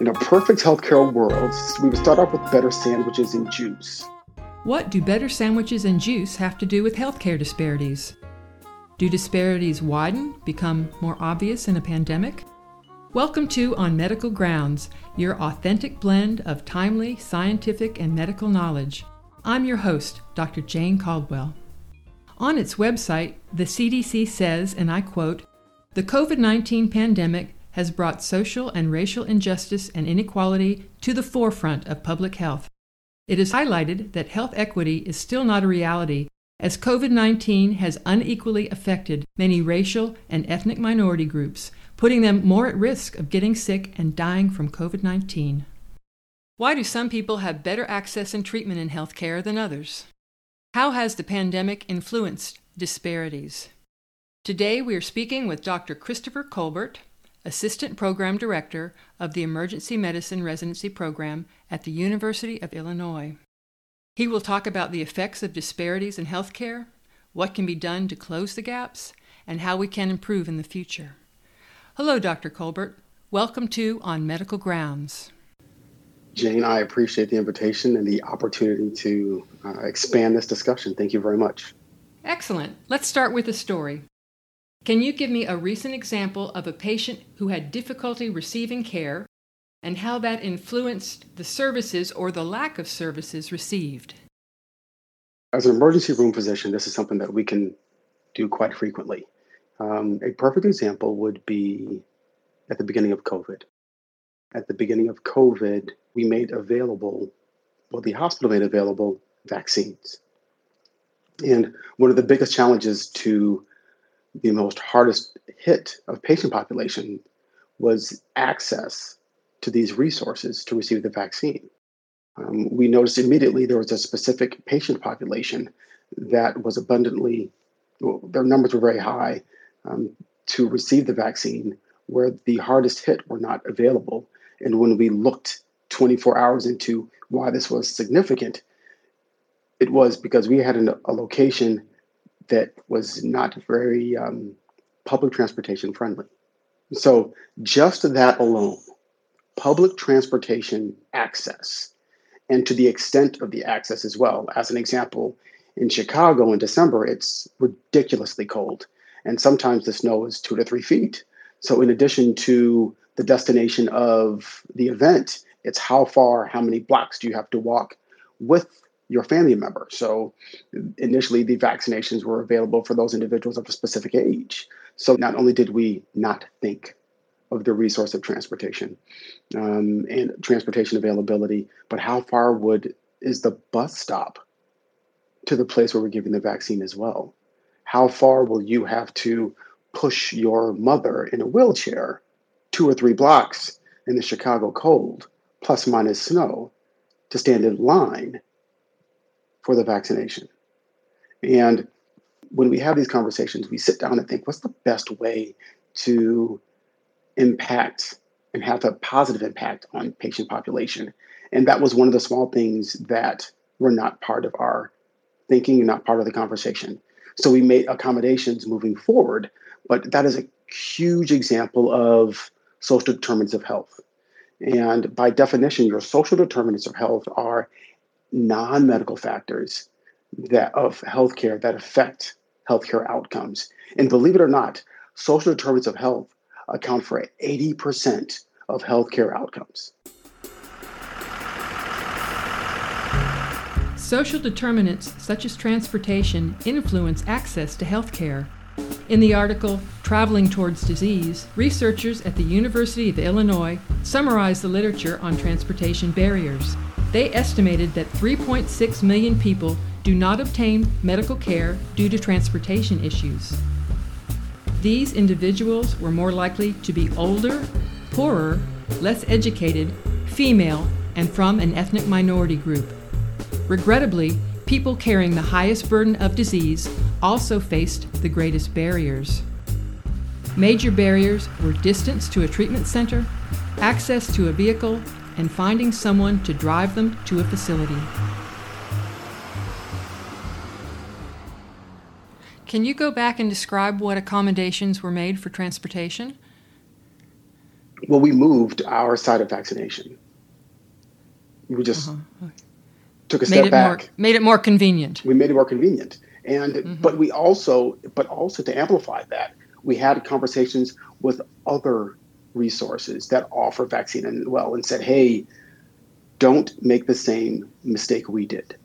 In a perfect healthcare world, we would start off with better sandwiches and juice. What do better sandwiches and juice have to do with healthcare disparities? Do disparities widen, become more obvious in a pandemic? Welcome to On Medical Grounds, your authentic blend of timely, scientific, and medical knowledge. I'm your host, Dr. Jane Caldwell. On its website, the CDC says, and I quote, the COVID 19 pandemic has brought social and racial injustice and inequality to the forefront of public health. It is highlighted that health equity is still not a reality, as COVID 19 has unequally affected many racial and ethnic minority groups, putting them more at risk of getting sick and dying from COVID 19. Why do some people have better access and treatment in healthcare than others? How has the pandemic influenced disparities? Today we are speaking with Dr. Christopher Colbert, Assistant Program Director of the Emergency Medicine Residency Program at the University of Illinois. He will talk about the effects of disparities in healthcare, what can be done to close the gaps, and how we can improve in the future. Hello, Dr. Colbert. Welcome to On Medical Grounds. Jane, I appreciate the invitation and the opportunity to uh, expand this discussion. Thank you very much. Excellent. Let's start with a story. Can you give me a recent example of a patient who had difficulty receiving care and how that influenced the services or the lack of services received? As an emergency room physician, this is something that we can do quite frequently. Um, a perfect example would be at the beginning of COVID. At the beginning of COVID, we made available, well, the hospital made available vaccines. And one of the biggest challenges to the most hardest hit of patient population was access to these resources to receive the vaccine. Um, we noticed immediately there was a specific patient population that was abundantly, well, their numbers were very high um, to receive the vaccine, where the hardest hit were not available. And when we looked 24 hours into why this was significant, it was because we had an, a location that was not very um, public transportation friendly. So, just that alone, public transportation access, and to the extent of the access as well. As an example, in Chicago in December, it's ridiculously cold, and sometimes the snow is two to three feet. So, in addition to the destination of the event, it's how far, how many blocks do you have to walk with your family member. So initially, the vaccinations were available for those individuals of a specific age. So not only did we not think of the resource of transportation um, and transportation availability, but how far would is the bus stop to the place where we're giving the vaccine as well? How far will you have to push your mother in a wheelchair two or three blocks in the Chicago cold, plus minus snow, to stand in line for the vaccination. And when we have these conversations, we sit down and think, what's the best way to impact and have a positive impact on patient population? And that was one of the small things that were not part of our thinking and not part of the conversation. So we made accommodations moving forward, but that is a huge example of social determinants of health. And by definition, your social determinants of health are non-medical factors that of healthcare that affect healthcare outcomes. And believe it or not, social determinants of health account for 80% of healthcare outcomes. Social determinants such as transportation influence access to healthcare. In the article Traveling Towards Disease, researchers at the University of Illinois summarize the literature on transportation barriers. They estimated that 3.6 million people do not obtain medical care due to transportation issues. These individuals were more likely to be older, poorer, less educated, female, and from an ethnic minority group. Regrettably, people carrying the highest burden of disease also faced the greatest barriers. Major barriers were distance to a treatment center, access to a vehicle, and finding someone to drive them to a facility. Can you go back and describe what accommodations were made for transportation? Well, we moved our site of vaccination. We just uh-huh. took a made step back. More, made it more convenient. We made it more convenient, and mm-hmm. but we also, but also to amplify that, we had conversations with other resources that offer vaccine and well, and said, hey, don't make the same mistake we did.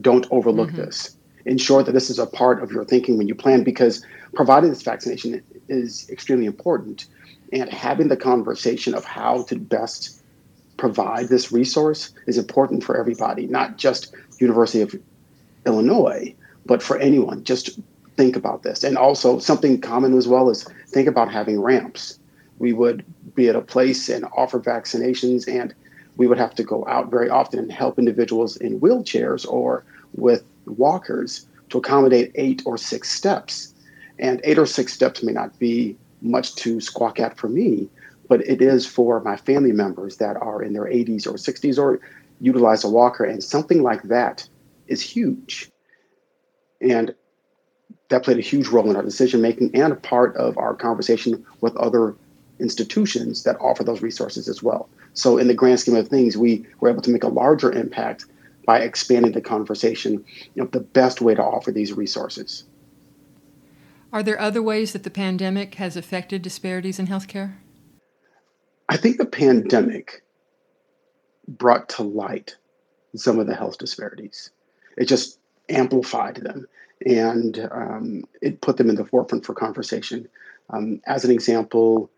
Don't overlook mm-hmm. this. Ensure that this is a part of your thinking when you plan, because providing this vaccination is extremely important. And having the conversation of how to best provide this resource is important for everybody, not just University of Illinois, but for anyone. Just think about this. And also something common as well is think about having ramps. We would be at a place and offer vaccinations and we would have to go out very often and help individuals in wheelchairs or with walkers to accommodate eight or six steps. And eight or six steps may not be much to squawk at for me, but it is for my family members that are in their 80s or 60s or utilize a walker. And something like that is huge. And that played a huge role in our decision making and a part of our conversation with other institutions that offer those resources as well. So, in the grand scheme of things, we were able to make a larger impact by expanding the conversation of the best way to offer these resources. Are there other ways that the pandemic has affected disparities in healthcare? I think the pandemic brought to light some of the health disparities. It just amplified them and um, it put them in the forefront for conversation. Um, as an example,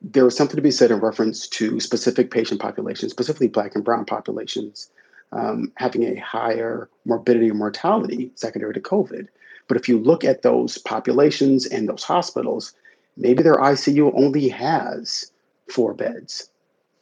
there was something to be said in reference to specific patient populations, specifically Black and Brown populations, um, having a higher morbidity and mortality secondary to COVID. But if you look at those populations and those hospitals, maybe their ICU only has four beds.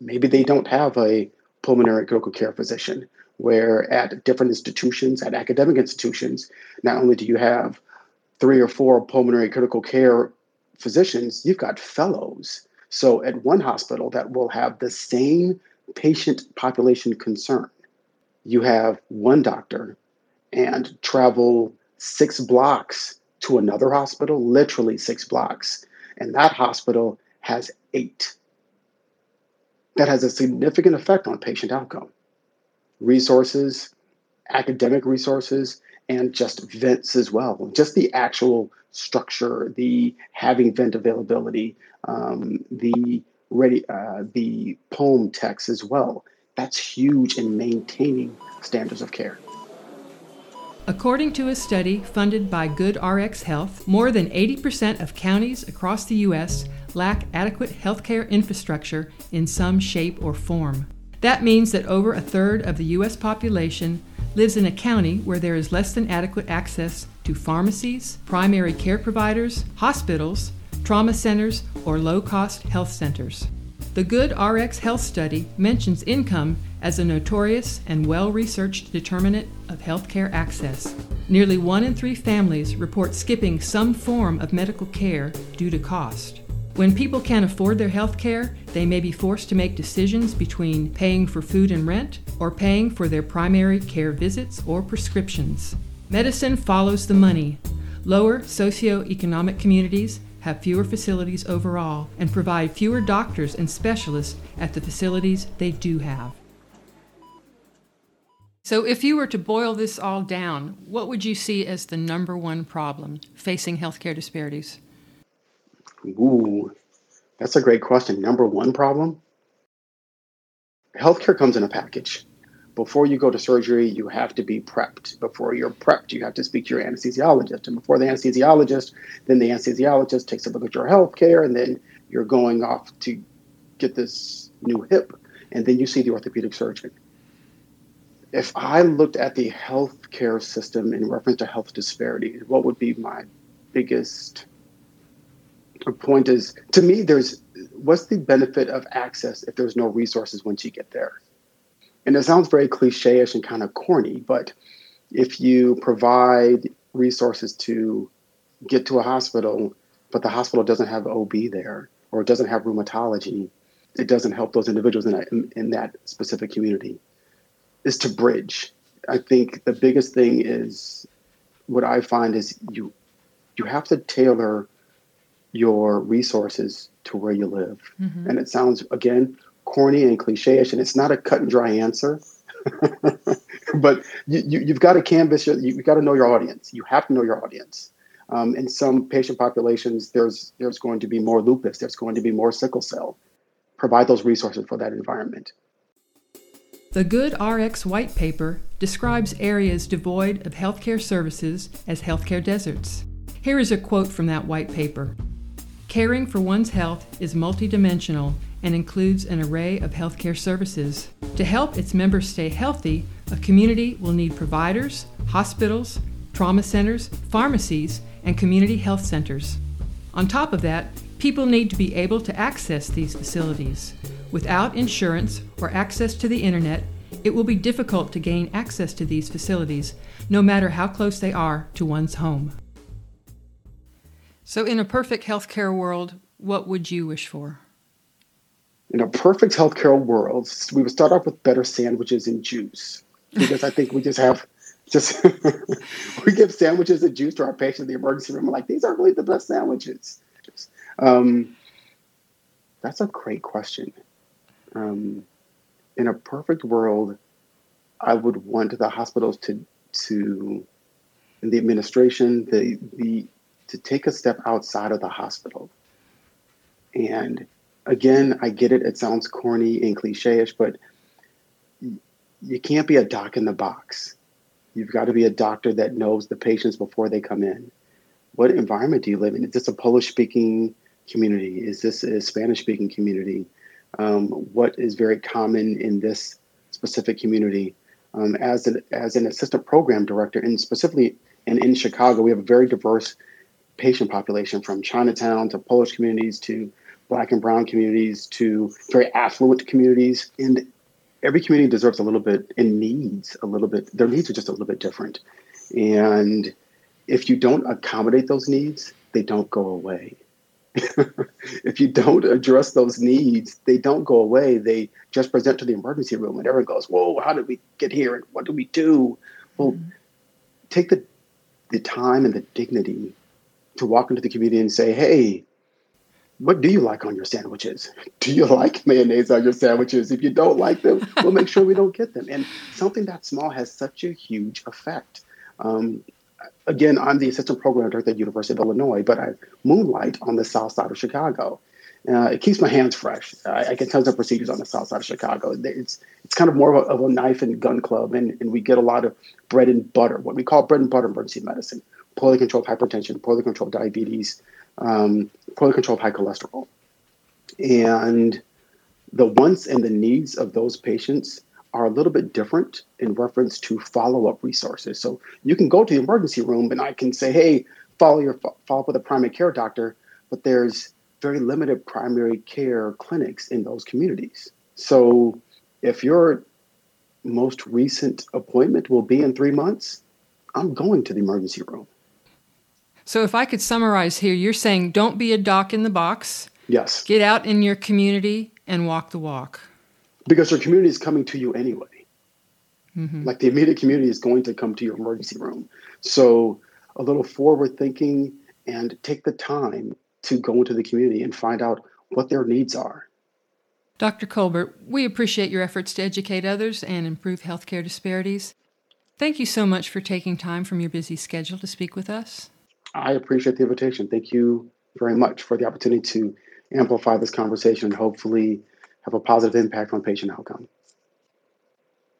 Maybe they don't have a pulmonary critical care physician, where at different institutions, at academic institutions, not only do you have three or four pulmonary critical care physicians, you've got fellows so at one hospital that will have the same patient population concern, you have one doctor and travel six blocks to another hospital, literally six blocks. And that hospital has eight. That has a significant effect on patient outcome. Resources, academic resources, and just vents as well. Just the actual structure, the having vent availability, um, the ready, uh, the pulm techs as well. That's huge in maintaining standards of care. According to a study funded by GoodRx Health, more than 80% of counties across the U.S. lack adequate healthcare infrastructure in some shape or form. That means that over a third of the U.S. population lives in a county where there is less than adequate access to pharmacies, primary care providers, hospitals, trauma centers, or low cost health centers. The GoodRx Health Study mentions income as a notorious and well researched determinant of healthcare access. Nearly one in three families report skipping some form of medical care due to cost. When people can't afford their health care, they may be forced to make decisions between paying for food and rent or paying for their primary care visits or prescriptions. Medicine follows the money. Lower socioeconomic communities have fewer facilities overall and provide fewer doctors and specialists at the facilities they do have. So, if you were to boil this all down, what would you see as the number one problem facing healthcare disparities? Ooh, that's a great question. Number one problem healthcare comes in a package before you go to surgery, you have to be prepped. Before you're prepped, you have to speak to your anesthesiologist. And before the anesthesiologist, then the anesthesiologist takes a look at your health care, and then you're going off to get this new hip. And then you see the orthopedic surgeon. If I looked at the healthcare system in reference to health disparities, what would be my biggest point is to me there's what's the benefit of access if there's no resources once you get there and it sounds very cliche-ish and kind of corny, but if you provide resources to get to a hospital, but the hospital doesn't have OB there or doesn't have rheumatology, it doesn't help those individuals in in, in that specific community. Is to bridge. I think the biggest thing is what I find is you you have to tailor your resources to where you live. Mm-hmm. And it sounds, again, corny and cliche-ish, and it's not a cut and dry answer. but you, you, have got to canvas, your, you've got to know your audience. You have to know your audience. Um, in some patient populations, there's, there's going to be more lupus, there's going to be more sickle cell. Provide those resources for that environment. The GoodRx White Paper describes areas devoid of healthcare services as healthcare deserts. Here is a quote from that white paper Caring for one's health is multidimensional and includes an array of healthcare services. To help its members stay healthy, a community will need providers, hospitals, trauma centers, pharmacies, and community health centers. On top of that, people need to be able to access these facilities. Without insurance or access to the internet, it will be difficult to gain access to these facilities, no matter how close they are to one's home. So, in a perfect healthcare world, what would you wish for? In a perfect healthcare world, we would start off with better sandwiches and juice because I think we just have just we give sandwiches and juice to our patients in the emergency room. I'm like, these aren't really the best sandwiches. Um, that's a great question. Um, in a perfect world, I would want the hospitals to to the administration, the the to take a step outside of the hospital. And again, I get it, it sounds corny and cliche ish, but you can't be a doc in the box. You've got to be a doctor that knows the patients before they come in. What environment do you live in? Is this a Polish speaking community? Is this a Spanish speaking community? Um, what is very common in this specific community? Um, as, an, as an assistant program director, and specifically in, in Chicago, we have a very diverse patient population from Chinatown to Polish communities to black and brown communities to very affluent communities. And every community deserves a little bit and needs a little bit, their needs are just a little bit different. And if you don't accommodate those needs, they don't go away. if you don't address those needs, they don't go away. They just present to the emergency room, and everyone goes, "Whoa, how did we get here? And what do we do?" Well, mm-hmm. take the the time and the dignity to walk into the community and say, hey, what do you like on your sandwiches? Do you like mayonnaise on your sandwiches? If you don't like them, we'll make sure we don't get them. And something that small has such a huge effect. Um, again, I'm the assistant program director at the University of Illinois, but I moonlight on the south side of Chicago. Uh, it keeps my hands fresh. I, I, get tons of procedures on the south side of Chicago. It's it's kind of more of a, of a knife and gun club, and, and we get a lot of bread and butter, what we call bread and butter emergency medicine poorly controlled hypertension, poorly controlled diabetes, um, poorly controlled high cholesterol. And the wants and the needs of those patients are a little bit different in reference to follow-up resources. So you can go to the emergency room and I can say, hey, follow your follow up with a primary care doctor, but there's very limited primary care clinics in those communities. So if your most recent appointment will be in three months, I'm going to the emergency room. So, if I could summarize here, you're saying don't be a doc in the box. Yes. Get out in your community and walk the walk. Because your community is coming to you anyway. Mm-hmm. Like the immediate community is going to come to your emergency room. So, a little forward thinking and take the time to go into the community and find out what their needs are. Dr. Colbert, we appreciate your efforts to educate others and improve healthcare disparities. Thank you so much for taking time from your busy schedule to speak with us. I appreciate the invitation. Thank you very much for the opportunity to amplify this conversation and hopefully have a positive impact on patient outcome.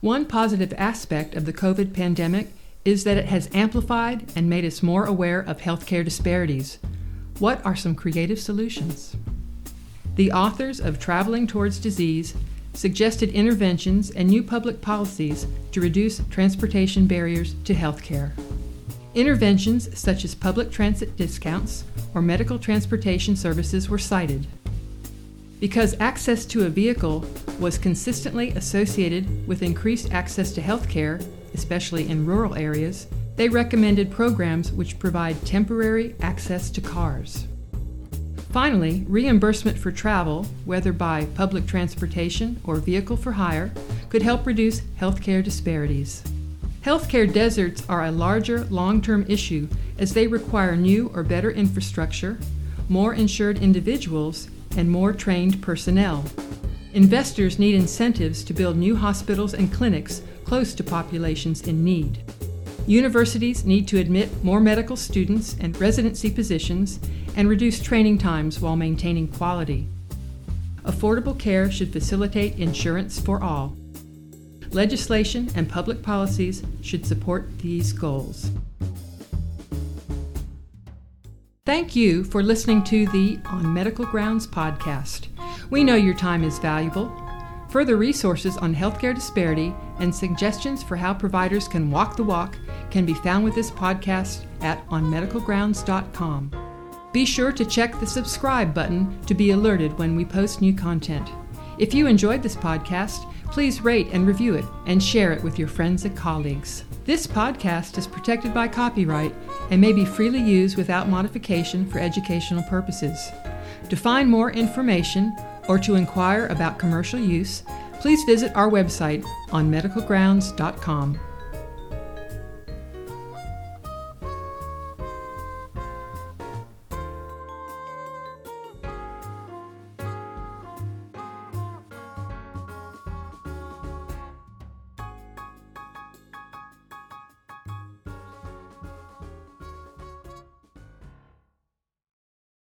One positive aspect of the COVID pandemic is that it has amplified and made us more aware of healthcare disparities. What are some creative solutions? The authors of Traveling Towards Disease suggested interventions and new public policies to reduce transportation barriers to healthcare. Interventions such as public transit discounts or medical transportation services were cited. Because access to a vehicle was consistently associated with increased access to health care, especially in rural areas, they recommended programs which provide temporary access to cars. Finally, reimbursement for travel, whether by public transportation or vehicle for hire, could help reduce healthcare disparities. Healthcare deserts are a larger long term issue as they require new or better infrastructure, more insured individuals, and more trained personnel. Investors need incentives to build new hospitals and clinics close to populations in need. Universities need to admit more medical students and residency positions and reduce training times while maintaining quality. Affordable care should facilitate insurance for all. Legislation and public policies should support these goals. Thank you for listening to the On Medical Grounds podcast. We know your time is valuable. Further resources on healthcare disparity and suggestions for how providers can walk the walk can be found with this podcast at onmedicalgrounds.com. Be sure to check the subscribe button to be alerted when we post new content. If you enjoyed this podcast, please rate and review it and share it with your friends and colleagues. This podcast is protected by copyright and may be freely used without modification for educational purposes. To find more information or to inquire about commercial use, please visit our website on medicalgrounds.com.